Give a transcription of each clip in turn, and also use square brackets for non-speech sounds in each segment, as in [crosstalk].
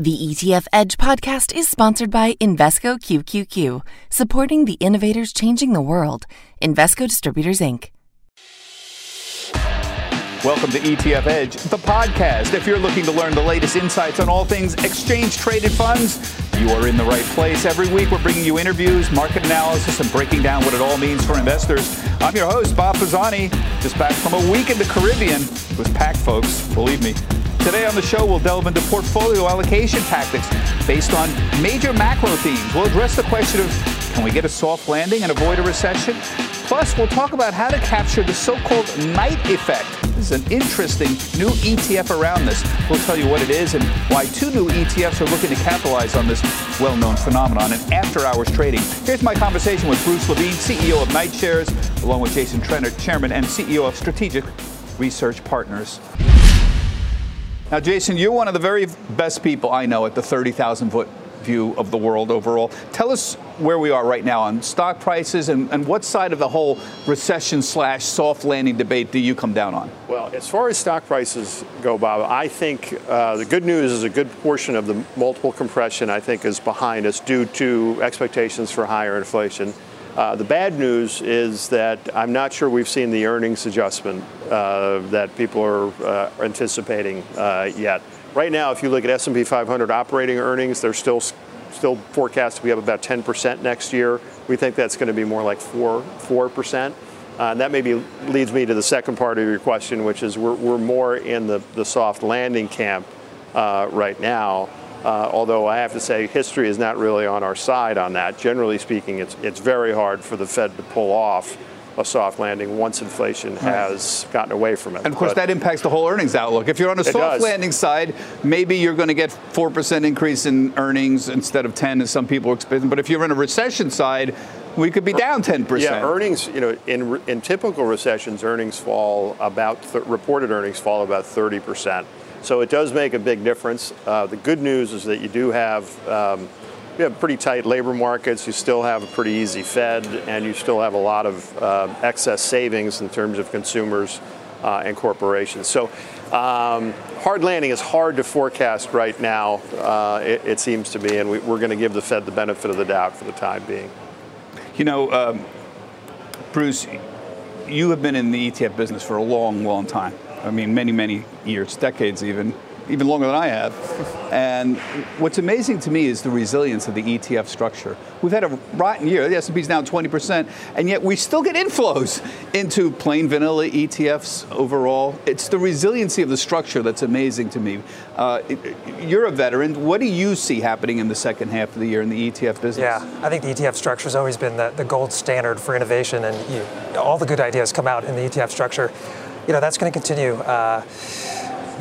The ETF Edge podcast is sponsored by Invesco QQQ, supporting the innovators changing the world. Invesco Distributors, Inc. Welcome to ETF Edge, the podcast. If you're looking to learn the latest insights on all things exchange traded funds, you are in the right place. Every week, we're bringing you interviews, market analysis, and breaking down what it all means for investors. I'm your host, Bob Pisani, just back from a week in the Caribbean. It was packed, folks, believe me. Today on the show, we'll delve into portfolio allocation tactics based on major macro themes. We'll address the question of can we get a soft landing and avoid a recession? Plus, we'll talk about how to capture the so called night effect. This is an interesting new ETF around this. We'll tell you what it is and why two new ETFs are looking to capitalize on this well known phenomenon in after hours trading. Here's my conversation with Bruce Lavine, CEO of Nightshares, along with Jason Trennert, Chairman and CEO of Strategas Research Partners. Now, Jason, you're one of the very best people I know at the 30,000 foot view of the world overall. Tell us where we are right now on stock prices and, and what side of the whole recession slash soft landing debate do you come down on? Well, as far as stock prices go, Bob, I think uh, the good news is a good portion of the multiple compression, I think, is behind us due to expectations for higher inflation. Uh, the bad news is that I'm not sure we've seen the earnings adjustment uh, that people are uh, anticipating uh, yet. Right now, if you look at S&P 500 operating earnings, they're still still forecast to be up about 10% next year. We think that's going to be more like four four percent. Uh, and that maybe leads me to the second part of your question, which is we're, we're more in the, the soft landing camp uh, right now. Uh, although I have to say, history is not really on our side on that. Generally speaking, it's, it's very hard for the Fed to pull off a soft landing once inflation has gotten away from it. And of course, but that impacts the whole earnings outlook. If you're on a soft does. landing side, maybe you're going to get 4% increase in earnings instead of 10 as some people are expecting. But if you're on a recession side, we could be down 10%. Yeah, earnings, you know, in, in typical recessions, earnings fall about, th- reported earnings fall about 30%. So it does make a big difference. Uh, the good news is that you do have um, you have pretty tight labor markets. You still have a pretty easy Fed, and you still have a lot of uh, excess savings in terms of consumers uh, and corporations. So um, hard landing is hard to forecast right now. Uh, it, it, seems to be, and we, are going to give the Fed the benefit of the doubt for the time being. You know, um, Bruce, you have been in the ETF business for a long, long time. I mean, many, many years, decades even, even longer than I have. And what's amazing to me is the resilience of the ETF structure. We've had a rotten year. The S&P is down 20%, and yet we still get inflows into plain vanilla ETFs overall. It's the resiliency of the structure that's amazing to me. Uh, you're a veteran. What do you see happening in the second half of the year in the ETF business? Yeah, I think the ETF structure has always been the, the gold standard for innovation, and you, all the good ideas come out in the ETF structure you know, that's going to continue. Uh,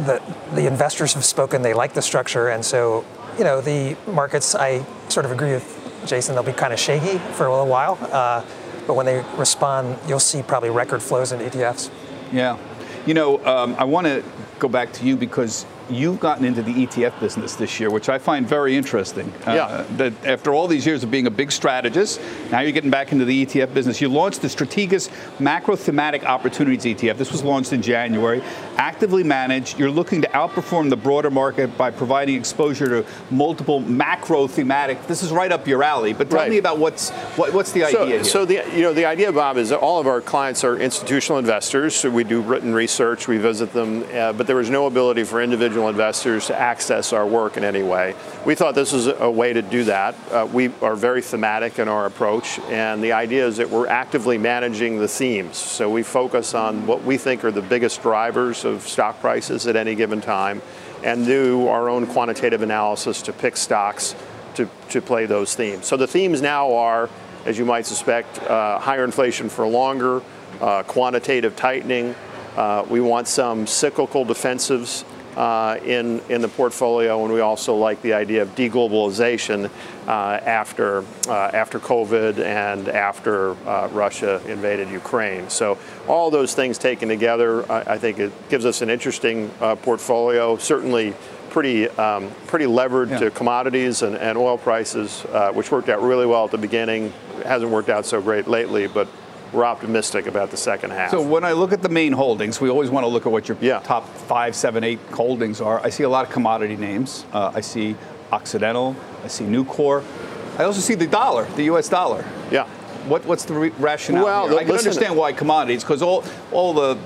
the, the investors have spoken, they like the structure, and so, you know, the markets, I sort of agree with Jason, they'll be kind of shaky for a little while, uh, but when they respond, you'll see probably record flows in ETFs. Yeah. You know, um, I want to go back to you because you've gotten into the ETF business this year, which I find very interesting. Uh, yeah. that after all these years of being a big strategist, now you're getting back into the ETF business. You launched the Strategas Macro Thematic Opportunities ETF. This was launched in January. Actively managed, you're looking to outperform the broader market by providing exposure to multiple macro thematic. This is right up your alley. But tell right. me about what's what, what's the so, idea. Here? So the you know the idea, Bob, is that all of our clients are institutional investors. So we do written research, we visit them, uh, but there was no ability for individual individual investors to access our work in any way. We thought this was a way to do that. Uh, we are very thematic in our approach, and the idea is that we're actively managing the themes. So we focus on what we think are the biggest drivers of stock prices at any given time, and do our own quantitative analysis to pick stocks to, to play those themes. So the themes now are, as you might suspect, uh, higher inflation for longer, uh, quantitative tightening. Uh, we want some cyclical defensives uh, in, in the portfolio, and we also like the idea of deglobalization uh, after, uh, after COVID and after uh, Russia invaded Ukraine. So all those things taken together, I, I think it gives us an interesting uh, portfolio. Certainly pretty um, pretty levered yeah. to commodities and, and oil prices, uh, which worked out really well at the beginning. It hasn't worked out so great lately, but we're optimistic about the second half. So when I look at the main holdings, we always want to look at what your Yeah. top five, seven, eight holdings are. I see a lot of commodity names. Uh, I see Occidental. I see Nucor. I also see the dollar, the U.S. dollar. yeah. What, what's the re- rationale? Well? I can listen- understand why commodities, because all all the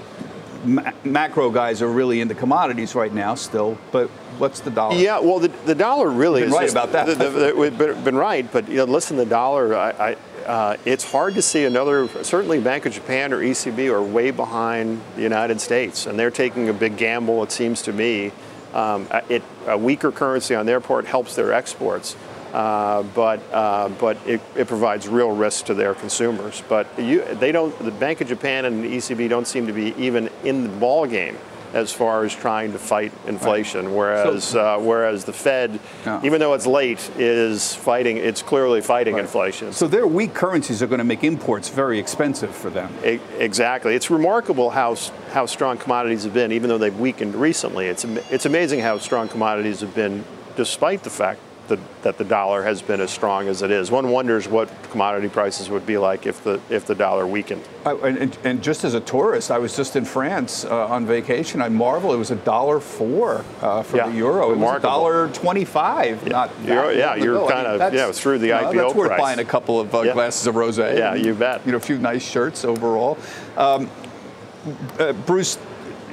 ma- macro guys are really into commodities right now still. But what's the dollar? Yeah, well, the, the dollar really is right just- about that. the- the- we've been, been right, but you know, listen, the dollar. I, I, uh, it's hard to see another. Certainly, Bank of Japan or ECB are way behind the United States, and they're taking a big gamble. It seems to me. Um, it, a weaker currency on their part helps their exports, uh, but uh, but it, it provides real risk to their consumers. But you, they don't. The Bank of Japan and the ECB don't seem to be even in the ball game as far as trying to fight inflation. Whereas uh, whereas the Fed, Yeah. even though it's late, is fighting. It's clearly fighting inflation. So their weak currencies are going to make imports very expensive for them. E- Exactly. It's remarkable how how strong commodities have been, even though they've weakened recently. It's it's amazing how strong commodities have been, despite the fact that, that the dollar has been as strong as it is. One wonders what commodity prices would be like if the if the dollar weakened. I, and, and just as a tourist, I was just in France uh, on vacation. I marvel it was a dollar four uh, for Yeah, the euro. It was a dollar twenty-five. Not You're- that yeah, you're. I kind mean, of- that's- yeah, through the know, IPO That's worth price. buying a couple of uh, Yeah. glasses of rosé. Yeah, and, you bet. You know, a few nice shirts overall. Um, uh, Bruce,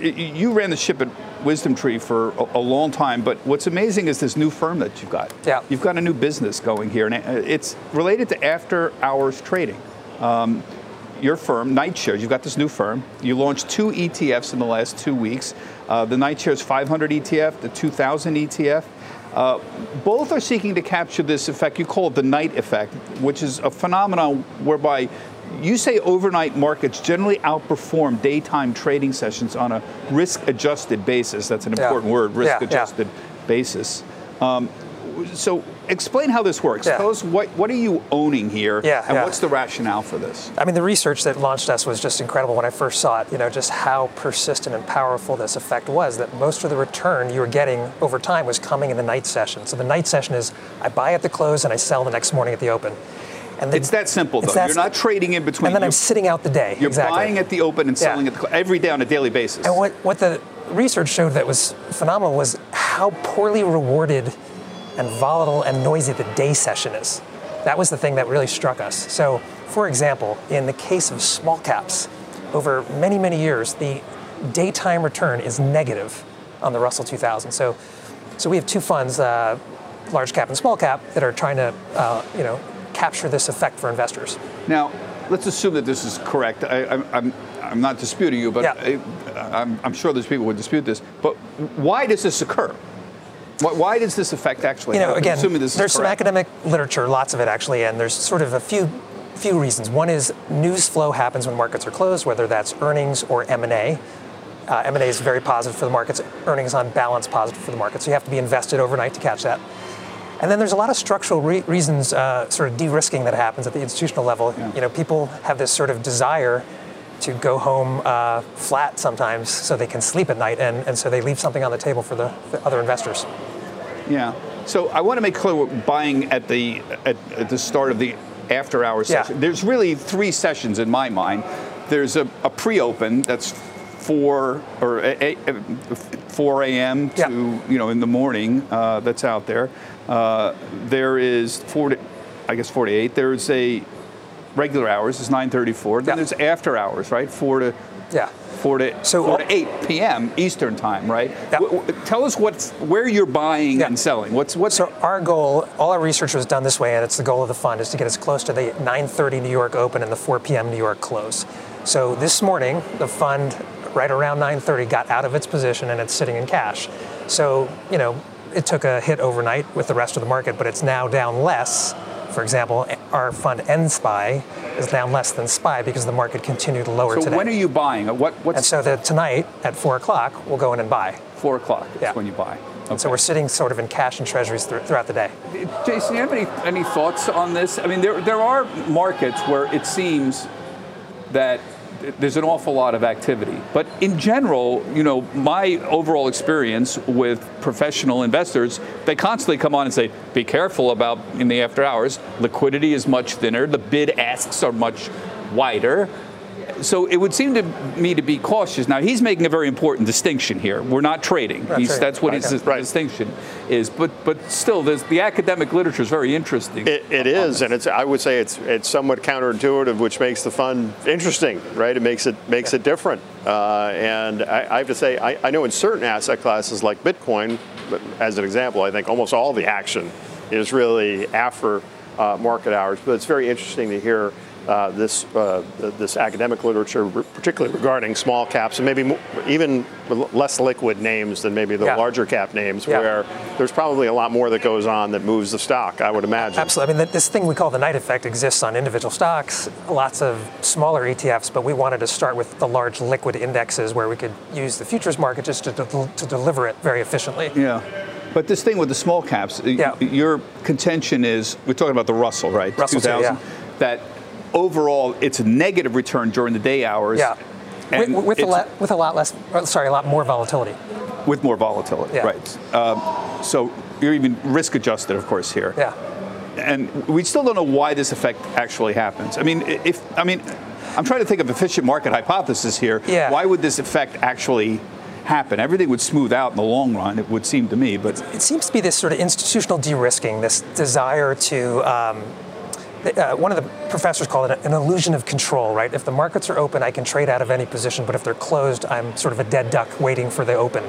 you ran the ship at Wisdom Tree for a, a long time, but what's amazing is this new firm that you've got. Yeah. You've got a new business going here, and uh, it's related to after hours trading. Um, your firm, Nightshares, you've got this new firm. You launched two ETFs in the last two weeks. Uh, the Nightshares 500 ETF, the 2000 ETF. Uh, both are seeking to capture this effect. You call it the night effect, which is a phenomenon whereby you say overnight markets generally outperform daytime trading sessions on a risk adjusted basis. That's an Yeah. important word, Yeah, yeah. risk adjusted basis. Um, so explain how this works. Yeah. Tell us what, what are you owning here Yeah, and yeah. what's the rationale for this? I mean, the research that launched us was just incredible when I first saw it. You know, just how persistent and powerful this effect was. That most of the return you were getting over time was coming in the night session. So the night session is I buy at the close and I sell the next morning at the open. And the- It's that simple, though. that You're not trading in between. And then I'm sitting out the day. You're exactly. buying at the open and Yeah. selling at the every day on a daily basis. And what, what the research showed that was phenomenal was how poorly rewarded and volatile and noisy the day session is. That was the thing that really struck us. So, for example, in the case of small caps, over many, many years, the daytime return is negative on the Russell 2000. So, so we have two funds, uh, large cap and small cap, that are trying to, uh, you know, capture this effect for investors. Now, let's assume that this is correct. I, I'm, I'm, I'm not disputing you, but Yeah. I, I'm, I'm sure there's people who would dispute this. But why does this occur? Why, why does this effect actually you know, happen? again, assuming this there's some academic literature, lots of it actually, and there's sort of a few few reasons. One is news flow happens when markets are closed, whether that's earnings or M&A. Uh, M&A is very positive for the markets. Earnings on balance positive for the markets. So you have to be invested overnight to catch that. And then there's a lot of structural re- reasons, uh, sort of de-risking that happens at the institutional level. You know, people have this sort of desire to go home uh, flat sometimes so they can sleep at night, and, and so they leave something on the table for the, the other investors. Yeah. So I want to make clear what buying at the at, at the start of the after hours Yeah. session. There's really three sessions in my mind. There's a, a pre-open that's four or a, a, 4 a.m. to Yeah. you know in the morning uh, that's out there. Uh, there is four to I guess 48. There's a regular hours is 9:34. Then Yeah. there's after hours, right? Four to Yeah. four to So- four to eight p.m. Eastern time, right? Yeah. W- w- tell us what's where you're buying Yeah. and selling. What's what's So our goal, all our research was done this way, and it's the goal of the fund, is to get as close to the 9:30 New York open and the 4 p.m. New York close. So this morning, the fund, right around 9:30, got out of its position and it's sitting in cash. So you know, it took a hit overnight with the rest of the market, but it's now down less. For example, our fund NSPY is down less than SPY because the market continued lower so today. when are you buying? Uh, what and so that tonight at 4 o'clock, we'll go in and buy. four o'clock? That's Yeah. when you buy. And so we're sitting sort of in cash and treasuries thr- throughout the day. Jason, you have any any thoughts on this? I mean, there there are markets where it seems that there's an awful lot of activity. But in general, you know, my overall experience with professional investors, they constantly come on and say, be careful about in the after hours. Liquidity is much thinner. The bid asks are much wider. So it would seem to me to be cautious. Now he's making a very important distinction here. We're not trading. Not trading. That's what Right. his Right. distinction is. But but still, the academic literature is very interesting. It, it on is, this. and it's. I would say it's it's somewhat counterintuitive, which makes the fund interesting, right? It makes it makes it different. Uh, and I, I have to say, I, I know in certain asset classes like Bitcoin, as an example, I think almost all the action is really after uh, market hours. But it's very interesting to hear. Uh, this uh, this academic literature, particularly regarding small caps and maybe mo- even less liquid names than maybe the Yeah. larger cap names, Yeah. where there's probably a lot more that goes on that moves the stock. I would imagine. Absolutely. I mean, this thing we call the night effect exists on individual stocks, lots of smaller ETFs, but we wanted to start with the large liquid indexes where we could use the futures market just to, del- to deliver it very efficiently. Yeah. But this thing with the small caps, Yeah. your contention is we're talking about the Russell, right? Russell too, yeah. That overall it's a negative return during the day hours. Yeah. And With, with, a lot, with a lot less, uh, sorry, a lot more volatility. with more volatility, Yeah. right? Um, so you're even risk adjusted, of course, here. Yeah. And we still don't know why this effect actually happens. I mean, if I mean, I'm trying to think of efficient market hypothesis here. Yeah. Why would this effect actually happen? Everything would smooth out in the long run, it would seem to me. But It seems to be this sort of institutional de-risking, this desire to. Um, uh, one of the professors called it an illusion of control, right? If the markets are open, I can trade out of any position, but if they're closed, I'm sort of a dead duck waiting for the open.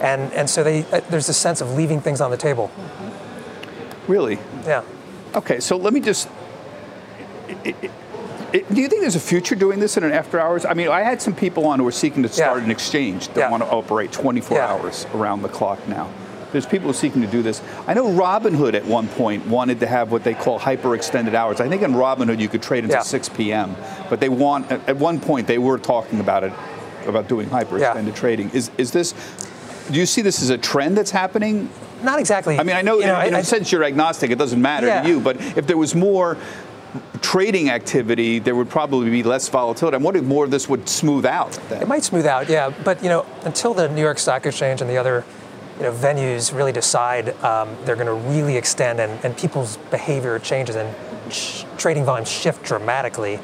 And, and so they, uh, there's a sense of leaving things on the table. really, Yeah. Okay, so let me just. i- i- i- do you think there's a future doing this in an after hours? I mean, I had some people on who are seeking to start Yeah. an exchange that Yeah. want to operate 24 Yeah. hours around the clock now. There's people seeking to do this. I know Robinhood at one point wanted to have what they call hyper extended hours. I think in Robinhood you could trade until Yeah. 6 p.m., but they want at one point they were talking about it about doing hyper Yeah. extended trading. Is is this? Do you see this as a trend that's happening Not exactly. I mean, I know, you know, in, in I- a sense you're agnostic, it doesn't matter Yeah. to you, but if there was more trading activity, there would probably be less volatility. I'm wondering more of this would smooth out. then. It might smooth out, yeah. But you know, until the New York Stock Exchange and the other, you know, venues really decide um, they're going to really extend and, and people's behavior changes and sh- trading volumes shift dramatically.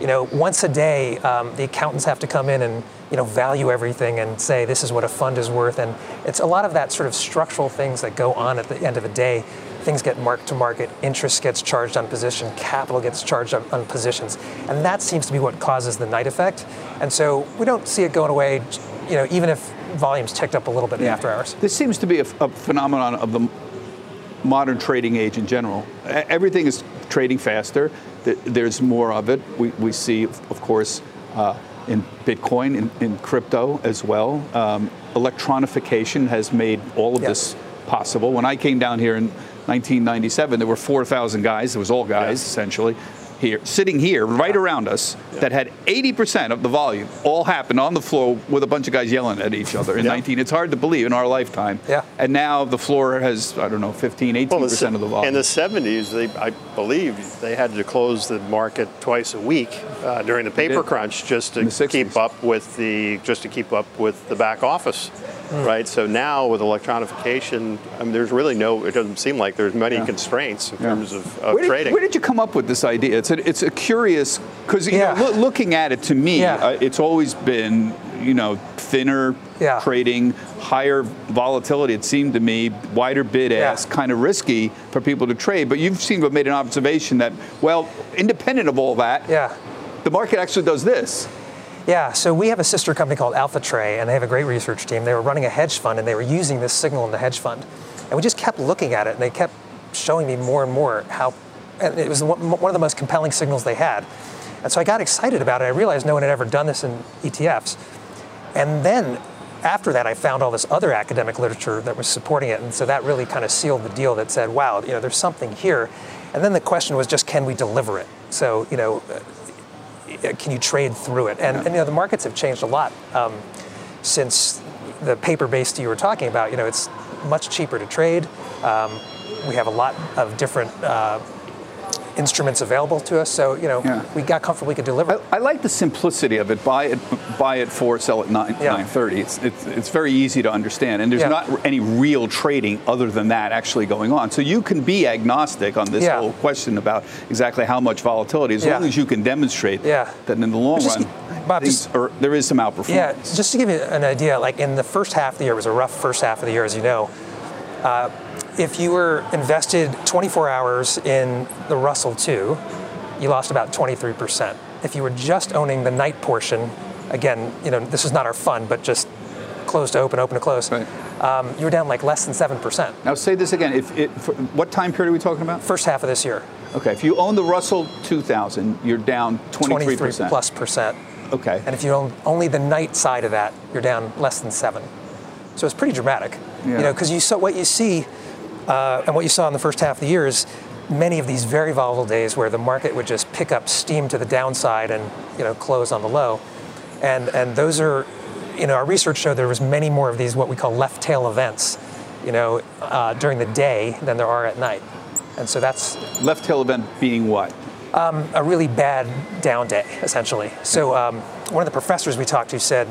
You know, once a day, um, the accountants have to come in and you know value everything and say this is what a fund is worth, and it's a lot of that sort of structural things that go on at the end of a day. Things get marked to market, interest gets charged on position, capital gets charged on, on positions, and that seems to be what causes the night effect. And so we don't see it going away, you know, even if volumes ticked up a little bit Yeah. after hours. This seems to be a, a phenomenon of the modern trading age in general. Everything is trading faster. There's more of it. We, we see, of course, uh, in Bitcoin, in, in crypto as well. Um, electronification has made all of Yeah. this possible. When I came down here in 1997, there were 4,000 guys. It was all guys, Yeah. essentially. Here, sitting here, right around us, that had 80% of the volume, all happened on the floor with a bunch of guys yelling at each other in Yeah. 19. It's hard to believe in our lifetime. Yeah. And now the floor has, I don't know, 15, 18% Well, the- of the volume. In the 70s, they, I believe they had to close the market twice a week uh, during the paper crunch just to keep up with the just to keep up with the back office, Hmm. right? So now with electronification, I mean, there's really no. It doesn't seem like there's many constraints in terms of, of where, did, trading. where did you come up with this idea? It's a, it's a curious, because Yeah. know, loo- looking at it to me, Yeah. uh, it's always been, you know, thinner Yeah. trading, higher volatility, it seemed to me, wider bid ask, kind of risky for people to trade. But you've seemed to have made an observation that, well, independent of all that, Yeah. the market actually does this. Yeah, so we have a sister company called AlphaTrAI, and they have a great research team. They were running a hedge fund, and they were using this signal in the hedge fund. And we just kept looking at it, and they kept showing me more and more how, and it was one of the most compelling signals they had. And so I got excited about it. I realized no one had ever done this in ETFs. And then after that, I found all this other academic literature that was supporting it. And so that really kind of sealed the deal that said, wow, you know, there's something here. And then the question was just, can we deliver it? So, you know, can you trade through it? And, and you know, the markets have changed a lot um, since the paper-based you were talking about. You know, it's much cheaper to trade. Um, we have a lot of different uh, instruments available to us. So you know, Yeah. we got comfortable we could deliver. I, I like the simplicity of it. Buy it, buy it four, sell it nine Yeah. nine thirty. It's, it's it's very easy to understand, and there's Yeah. not any real trading other than that actually going on. So you can be agnostic on this whole question about exactly how much volatility, as long as you can demonstrate that in the long Just- run, Bob, just- there is some outperformance. Yeah, just to give you an idea, like in the first half of the year, it was a rough first half of the year, as you know. Uh, if you were invested 24 hours in the Russell 2, you lost about 23%. If you were just owning the night portion, again, you know, this is not our fund, but just close to open, open to close, Right. um, you were down like less than 7%. Now say this again. If it, what time period are we talking about? First half of this year, Okay, if you own the Russell 2000, you're down 23 23 percent. plus percent. Okay. And if you own only the night side of that, you're down less than seven. So it's pretty dramatic. Yeah. You know, because you saw what you see, uh, and what you saw in the first half of the year is many of these very volatile days where the market would just pick up steam to the downside and you know close on the low, and and those are, you know, our research showed there was many more of these what we call left tail events, you know, uh, during the day than there are at night, and so that's Left tail event being what? a really bad down day, essentially. So um, one of the professors we talked to said,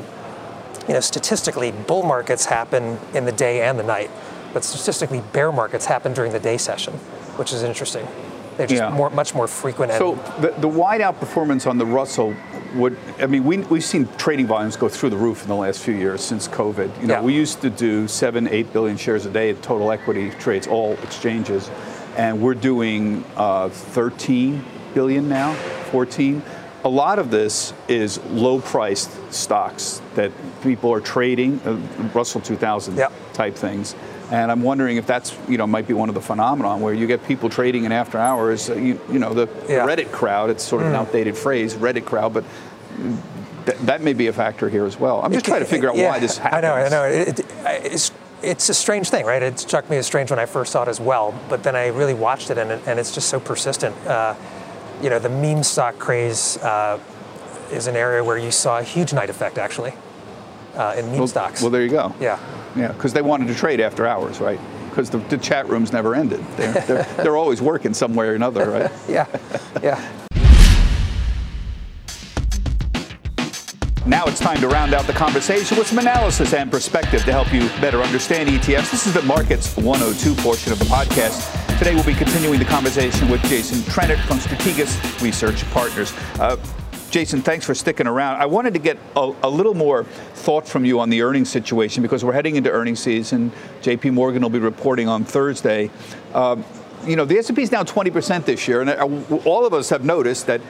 you know, statistically, bull markets happen in the day and the night, but statistically, bear markets happen during the day session, which is interesting. They're just Yeah. more, much more frequent. So the, the wide outperformance on the Russell would, I mean, we, we've seen trading volumes go through the roof in the last few years since COVID. You know, Yeah. we used to do seven, eight billion shares a day of total equity trades, all exchanges, and we're doing uh, 13 billion now, 14. A lot of this is low-priced stocks that people are trading, uh, Russell 2000 Yeah. type things. And I'm wondering if that's, you know, might be one of the phenomenon where you get people trading in after hours. uh, You, you know, the, Yeah. Reddit crowd. It's sort of an outdated phrase, Reddit crowd, but th- that may be a factor here as well. I'm just trying to figure out Yeah, why this happens. I know, I know. It, it, it's, it's a strange thing, right? It struck me as strange when I first saw it as well, but then I really watched it, and, and it's just so persistent. Uh, you know, the meme stock craze uh, is an area where you saw a huge night effect, actually, uh, in meme Well, stocks. well, there you go. yeah. Yeah, because they wanted to trade after hours, right? Because the, the chat rooms never ended. They're, they're, [laughs] they're always working some way or another, right? [laughs] Yeah, yeah. Now it's time to round out the conversation with some analysis and perspective to help you better understand ETFs. This is the Markets 102 portion of the podcast. Today we'll be continuing the conversation with Jason Trennert from Strategas Research Partners. Uh, Jason, thanks for sticking around. I wanted to get a, a little more thought from you on the earnings situation because we're heading into earnings season. JP Morgan will be reporting on Thursday. Um, you know, the S&P is down 20% this year, and all of us have noticed that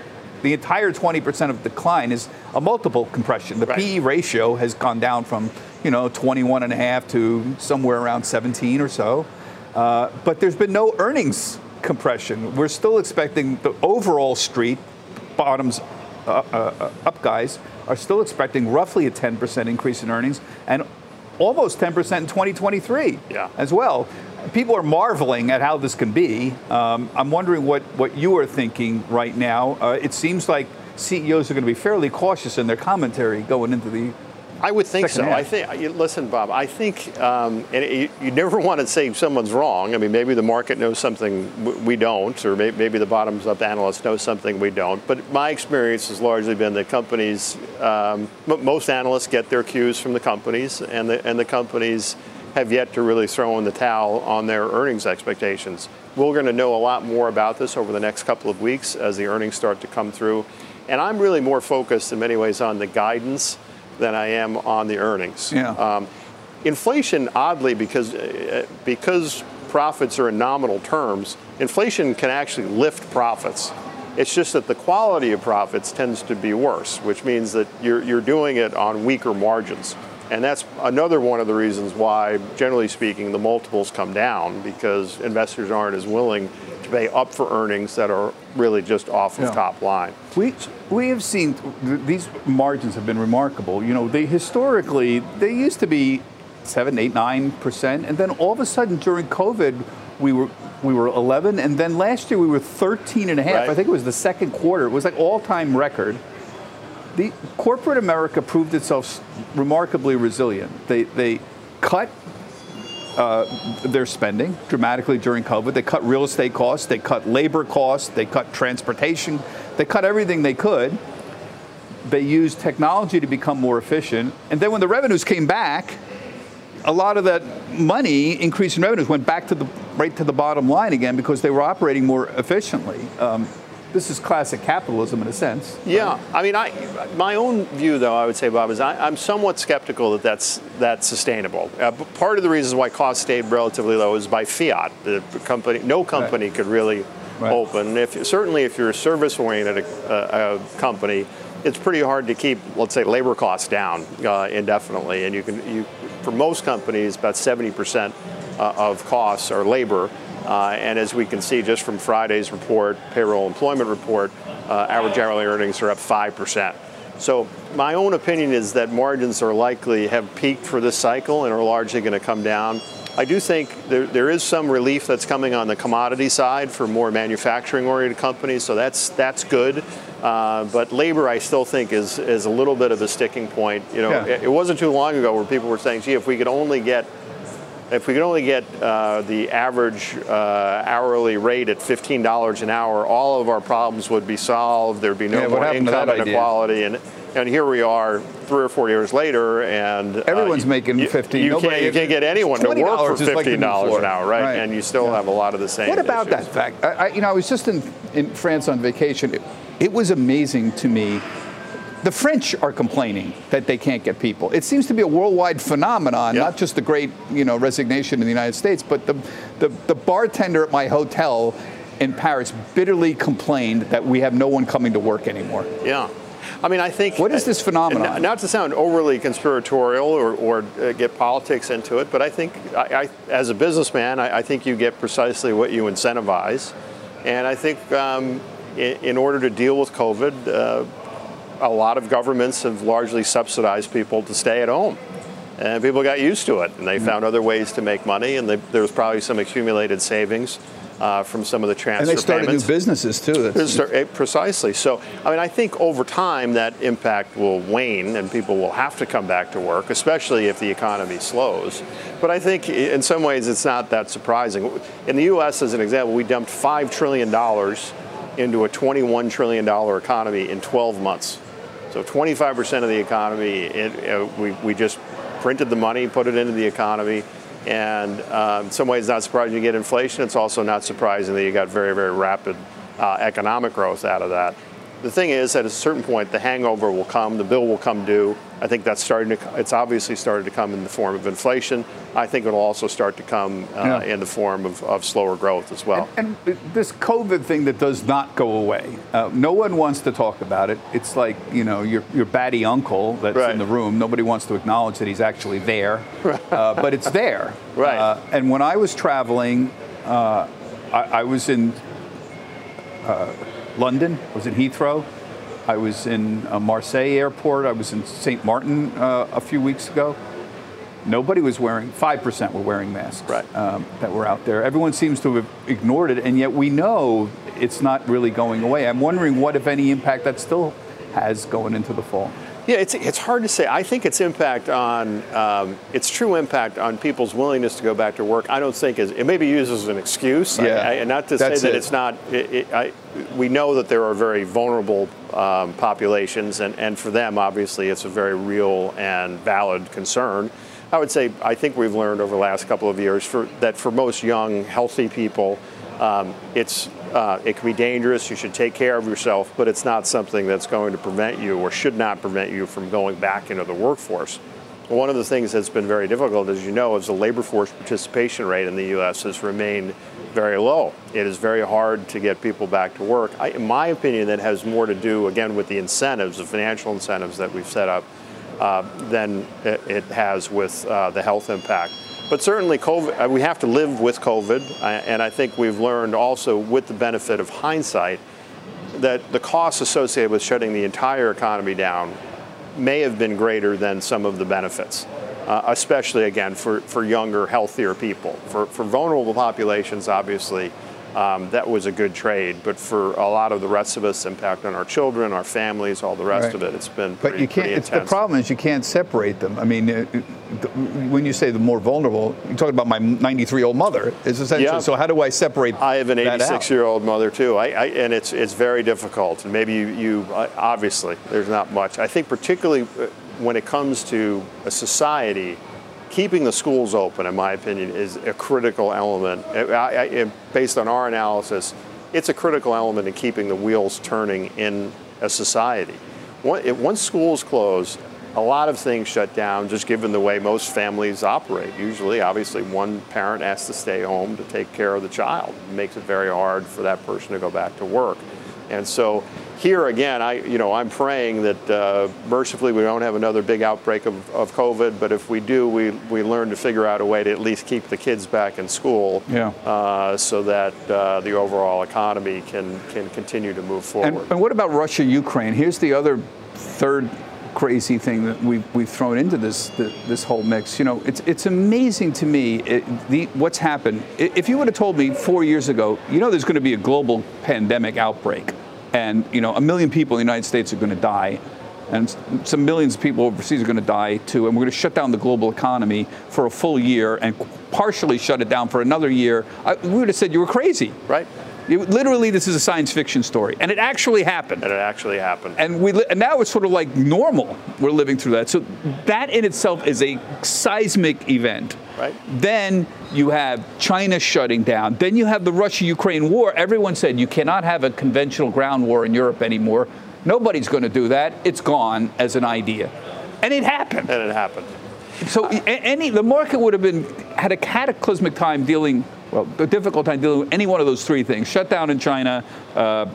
the entire 20% of decline is a multiple compression. The Right. PE ratio has gone down from, you know, 21 and a half to somewhere around 17 or so. Uh, but there's been no earnings compression. We're still expecting the overall street, bottoms up guys, are still expecting roughly a 10% increase in earnings and almost 10% in 2023 Yeah. as well. People are marveling at how this can be. Um, I'm wondering what, what you are thinking right now. Uh, it seems like CEOs are going to be fairly cautious in their commentary going into the. I would think so. half. I think. Listen, Bob. I think, um, and it, you never [laughs] want to say someone's wrong. I mean, maybe the market knows something we don't, or may, maybe the bottoms-up analysts know something we don't. But my experience has largely been that companies, um, most analysts get their cues from the companies, and the and the companies have yet to really throw in the towel on their earnings expectations. We're going to know a lot more about this over the next couple of weeks as the earnings start to come through. And I'm really more focused in many ways on the guidance than I am on the earnings. Yeah. Um, inflation, oddly, because uh, because profits are in nominal terms, inflation can actually lift profits. It's just that the quality of profits tends to be worse, which means that you're, you're doing it on weaker margins. And that's another one of the reasons why, generally speaking, the multiples come down because investors aren't as willing to pay up for earnings that are really just off of Yeah. top line. We, we have seen th- these margins have been remarkable. You know, they historically, they used to be seven, eight, nine percent, and then all of a sudden during COVID, we were we were 11, and then last year we were 13 and a half. Right. I think it was the second quarter. It was like all-time record. The corporate America proved itself remarkably resilient. They they cut uh, their spending dramatically during COVID. They cut real estate costs, they cut labor costs, they cut transportation, they cut everything they could. They used technology to become more efficient. And then when the revenues came back, a lot of that money, increase in revenues, went back to the right to the bottom line again because they were operating more efficiently. Um, this is classic capitalism in a sense. Yeah, I mean, I, my own view, though, I would say, Bob, is I, am somewhat skeptical that that's that's sustainable. Uh, part of the reasons why costs stayed relatively low is by fiat. The company, no company right. could really right. open. If certainly if you're a service-oriented uh, company, it's pretty hard to keep, let's say, labor costs down uh, indefinitely. And you can, you, for most companies, about 70% uh, of costs are labor. Uh, and as we can see just from Friday's report, payroll employment report, uh, average hourly earnings are up 5%. So my own opinion is that margins are likely have peaked for this cycle and are largely going to come down. I do think there, there is some relief that's coming on the commodity side for more manufacturing oriented companies, so that's that's good. Uh, but labor, I still think, is is a little bit of a sticking point. You know, yeah. it, it, wasn't too long ago where people were saying, "Gee, if we could only get if we could only get uh, the average uh, hourly rate at $15 an hour, all of our problems would be solved. There'd be no yeah, more income inequality. And, and here we are three or four years later, and uh, everyone's uh, making you, 15 you, can't, you can't get anyone to work for $15 like an hour, right? right? And you still yeah. have a lot of the same What about issues. that fact? I, you know, I was just in, in France on vacation. It, it was amazing to me the French are complaining that they can't get people. It seems to be a worldwide phenomenon, not just the great you know resignation in the United States, but the, the, the bartender at my hotel in Paris bitterly complained that we have no one coming to work anymore. Yeah. I mean, I think. What is this phenomenon? Not to sound overly conspiratorial or, or uh, get politics into it, but I think, I, I, as a businessman, I, I, think you get precisely what you incentivize. And I think um, in, in, order to deal with COVID, uh, a lot of governments have largely subsidized people to stay at home. And people got used to it, and they mm-hmm. found other ways to make money, and they, there was probably some accumulated savings uh, from some of the transfer And they started payments. new businesses too. Eh, precisely. So, I mean, I think over time that impact will wane, and people will have to come back to work, especially if the economy slows. But I think in some ways it's not that surprising. In the U.S., as an example, we dumped five trillion dollars into a $21 trillion economy in 12 months. So 25% of the economy, it, uh, we, we just printed the money, put it into the economy, and uh, in some ways, not surprising you get inflation. It's also not surprising that you got very, very rapid uh, economic growth out of that. The thing is, at a certain point, the hangover will come, the bill will come due. I think that's starting to, it's obviously started to come in the form of inflation. I think it'll also start to come uh, yeah. in the form of, of, slower growth as well. And, and, this COVID thing that does not go away, uh, no one wants to talk about it. It's like, you know, your, your batty uncle that's right. in the room. Nobody wants to acknowledge that he's actually there, [laughs] uh, but it's there. Right. Uh, and when I was traveling, uh, I, I was in uh, London, I was in Heathrow. I was in uh, Marseille airport. I was in St. Martin uh, a few weeks ago. Nobody was wearing, 5% were wearing masks right. um, that were out there. Everyone seems to have ignored it, and yet we know it's not really going away. I'm wondering what, if any, impact that still has going into the fall. Yeah, it's, it's hard to say. I think its impact on um, its true impact on people's willingness to go back to work. I don't think is it may be used as an excuse. Yeah, I, I, not to say that it. it's not. It, it, I, we know that there are very vulnerable um, populations, and, and for them, obviously, it's a very real and valid concern. I would say I think we've learned over the last couple of years for, that for most young, healthy people, um, it's uh, it can be dangerous. You should take care of yourself, but it's not something that's going to prevent you or should not prevent you from going back into the workforce. One of the things that's been very difficult, as you know, is the labor force participation rate in the U.S. has remained very low. It is very hard to get people back to work. I, in my opinion, that has more to do, again, with the incentives, the financial incentives that we've set up, uh, than it, it, has with uh, the health impact. But certainly, COVID, uh, we have to live with COVID, uh, and I think we've learned also, with the benefit of hindsight, that the costs associated with shutting the entire economy down may have been greater than some of the benefits, uh, especially again for, for younger, healthier people. For, for vulnerable populations, obviously, um, that was a good trade. But for a lot of the rest of us, impact on our children, our families, all the rest Right. of it, it's been Pretty, But you can't. It's, the problem is you can't separate them. I mean, uh, the, when you say the more vulnerable, you're talking about my 93 year old mother. Is essentially. Yeah. So how do I separate? I have an that out? 86 year old mother too, I, I, and it's it's very difficult. And maybe you, you uh, obviously there's not much. I think particularly uh, when it comes to a society, keeping the schools open, in my opinion, is a critical element. I, based on our analysis, it's a critical element in keeping the wheels turning in a society. Once schools close, a lot of things shut down just given the way most families operate. Usually, obviously, one parent has to stay home to take care of the child. It makes it very hard for that person to go back to work. And so here again, I, you know, I'm praying that uh, mercifully we don't have another big outbreak of, of COVID, but if we do, we, we learn to figure out a way to at least keep the kids back in school Yeah. uh, so that uh, the overall economy can, can continue to move forward. And, and what about Russia, Ukraine? Here's the other third crazy thing that we've, we've thrown into this this whole mix. You know, it's it's amazing to me it, the, what's happened. If you would have told me four years ago, you know, there's going to be a global pandemic outbreak, and you know, a million people in the United States are going to die. And some millions of people overseas are going to die too, and we're going to shut down the global economy for a full year and partially shut it down for another year. I, we would have said you were crazy. right? It- literally, this is a science fiction story, and it actually happened. And it actually happened. And we li- and now it's sort of like normal. We're living through that. So that in itself is a seismic event. Right. Then you have China shutting down. Then you have the Russia-Ukraine war. Everyone said you cannot have a conventional ground war in Europe anymore. Nobody's going to do that. It's gone as an idea, and it happened. and it happened. So any the market would have been had a cataclysmic time dealing well a difficult time dealing with any one of those three things: shutdown in China, uh,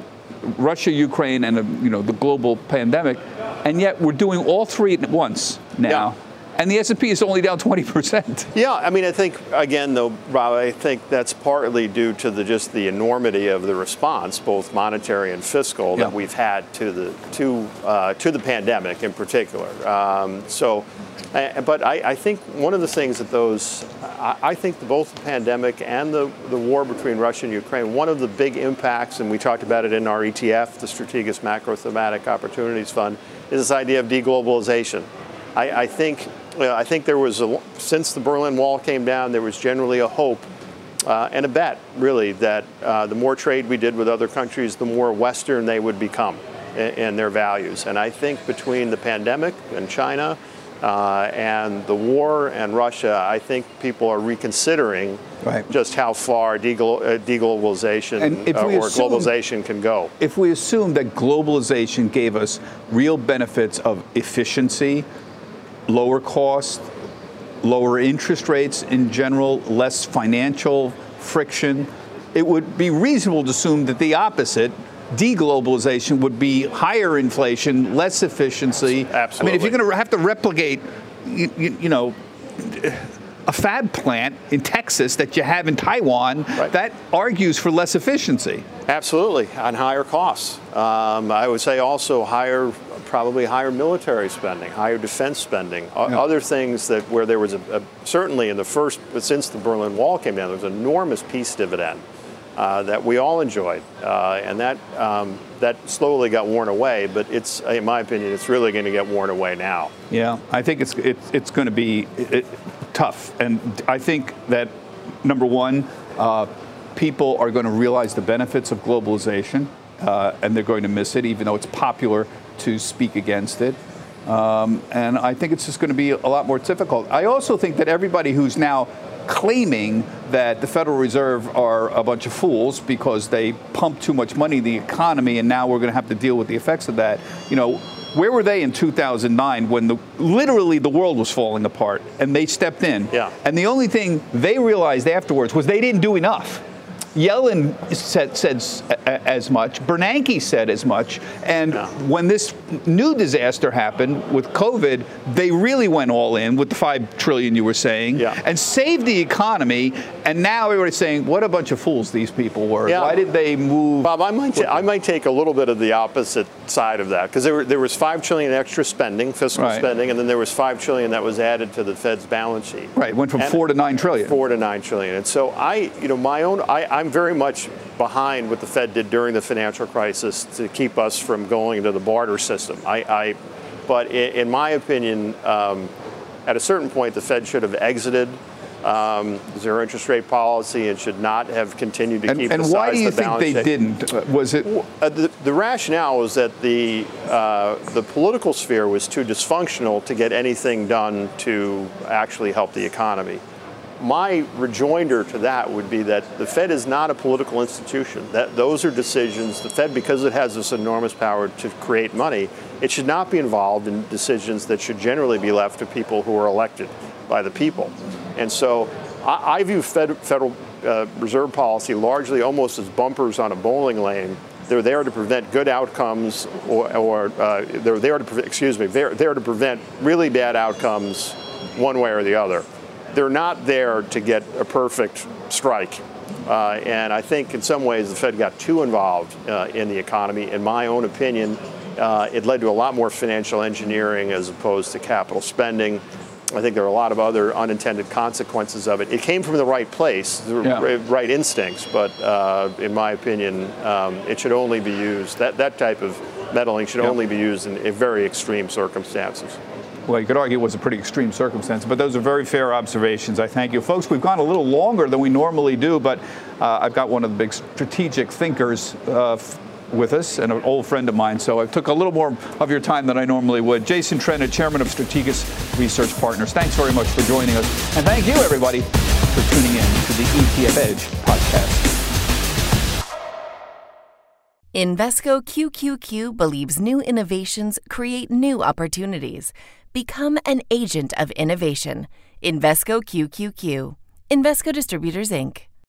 Russia, Ukraine, and uh, you know the global pandemic. And yet we're doing all three at once now, Yeah. And the S and P is only down twenty percent. Yeah, I mean, I think again, though, Rob, I think that's partly due to the just the enormity of the response, both monetary and fiscal, that we've had to the to uh, to the pandemic in particular. Um, so, but I, I think one of the things that those, I, I think both the pandemic and the the war between Russia and Ukraine, one of the big impacts, and we talked about it in our ETF, the Strategas Macro Thematic Opportunities Fund, is this idea of deglobalization. I, I think I think there was a, since the Berlin Wall came down, there was generally a hope uh, and a bet, really, that uh, the more trade we did with other countries, the more Western they would become in, in their values. And I think between the pandemic and China uh, and the war and Russia, I think people are reconsidering Right. just how far uh, deglobalization uh, or assume- globalization can go. If we assume that globalization gave us real benefits of efficiency, lower cost, lower interest rates in general, less financial friction, it would be reasonable to assume that the opposite, deglobalization, would be higher inflation, less efficiency. Absolutely. I mean, if you're going to have to replicate, you, you, you know, a fab plant in Texas that you have in Taiwan, Right. that argues for less efficiency. Absolutely, on higher costs. Um, I would say also higher, probably higher military spending, higher defense spending, Yeah. other things that where there was a, a certainly in the first, but since the Berlin Wall came down, there was an enormous peace dividend uh, that we all enjoyed, uh, and that um, that slowly got worn away. But it's, in my opinion, it's really going to get worn away now. Yeah, I think it's it's, it's going to be it, tough, and I think that number one, uh, people are going to realize the benefits of globalization, uh, and they're going to miss it, even though it's popular to speak against it. Um, and I think it's just going to be a lot more difficult. I also think that everybody who's now claiming that the Federal Reserve are a bunch of fools because they pumped too much money in the economy and now we're going to have to deal with the effects of that. You know, where were they in 2009 when the literally the world was falling apart and they stepped in? Yeah. And the only thing they realized afterwards was they didn't do enough. Yellen said, said as much. Bernanke said as much. And Yeah. when this new disaster happened with COVID, they really went all in with the five trillion you were saying, Yeah. and saved the economy. And now everybody's saying, "What a bunch of fools these people were! Yeah. Why did they move?" Bob, I might, I might take a little bit of the opposite side of that because there, were, there was five trillion extra spending, fiscal Right. spending, and then there was five trillion that was added to the Fed's balance sheet. Right, went from And- four to nine trillion. Four to nine trillion, and so I, you know, my own, I, I'm very much behind what the Fed did during the financial crisis to keep us from going to the barter system. I, I but in, in, my opinion, um, at a certain point, the Fed should have exited um, zero interest rate policy and should not have continued to and, keep and the size why do you the think they didn't? Was it uh, the, the, rationale was that the uh, the political sphere was too dysfunctional to get anything done to actually help the economy. My rejoinder to that would be that the Fed is not a political institution. That those are decisions. The Fed, because it has this enormous power to create money, it should not be involved in decisions that should generally be left to people who are elected by the people. And so I, I view Fed, Federal uh, Reserve policy largely almost as bumpers on a bowling lane. They're there to prevent good outcomes, or, or uh, they're there to pre- excuse me, they're there to prevent really bad outcomes, one way or the other. They're not there to get a perfect strike. Uh, and I think in some ways the Fed got too involved uh, in the economy. In my own opinion, uh, it led to a lot more financial engineering as opposed to capital spending. I think there are a lot of other unintended consequences of it. It came from the right place, the yeah. right instincts, but uh, in my opinion, um, it should only be used, that, that type of meddling should only be used in, in very extreme circumstances. Well, you could argue it was a pretty extreme circumstance, but those are very fair observations. I thank you. Folks, we've gone a little longer than we normally do, but uh, I've got one of the big strategic thinkers uh, with us and an old friend of mine, so I took a little more of your time than I normally would. Jason Trennert, Chairman of Strategas Research Partners, thanks very much for joining us. And thank you, everybody, for tuning in to the ETF Edge podcast. Invesco QQQ believes new innovations create new opportunities. Become an agent of innovation. Invesco QQQ. Invesco Distributors, Inc.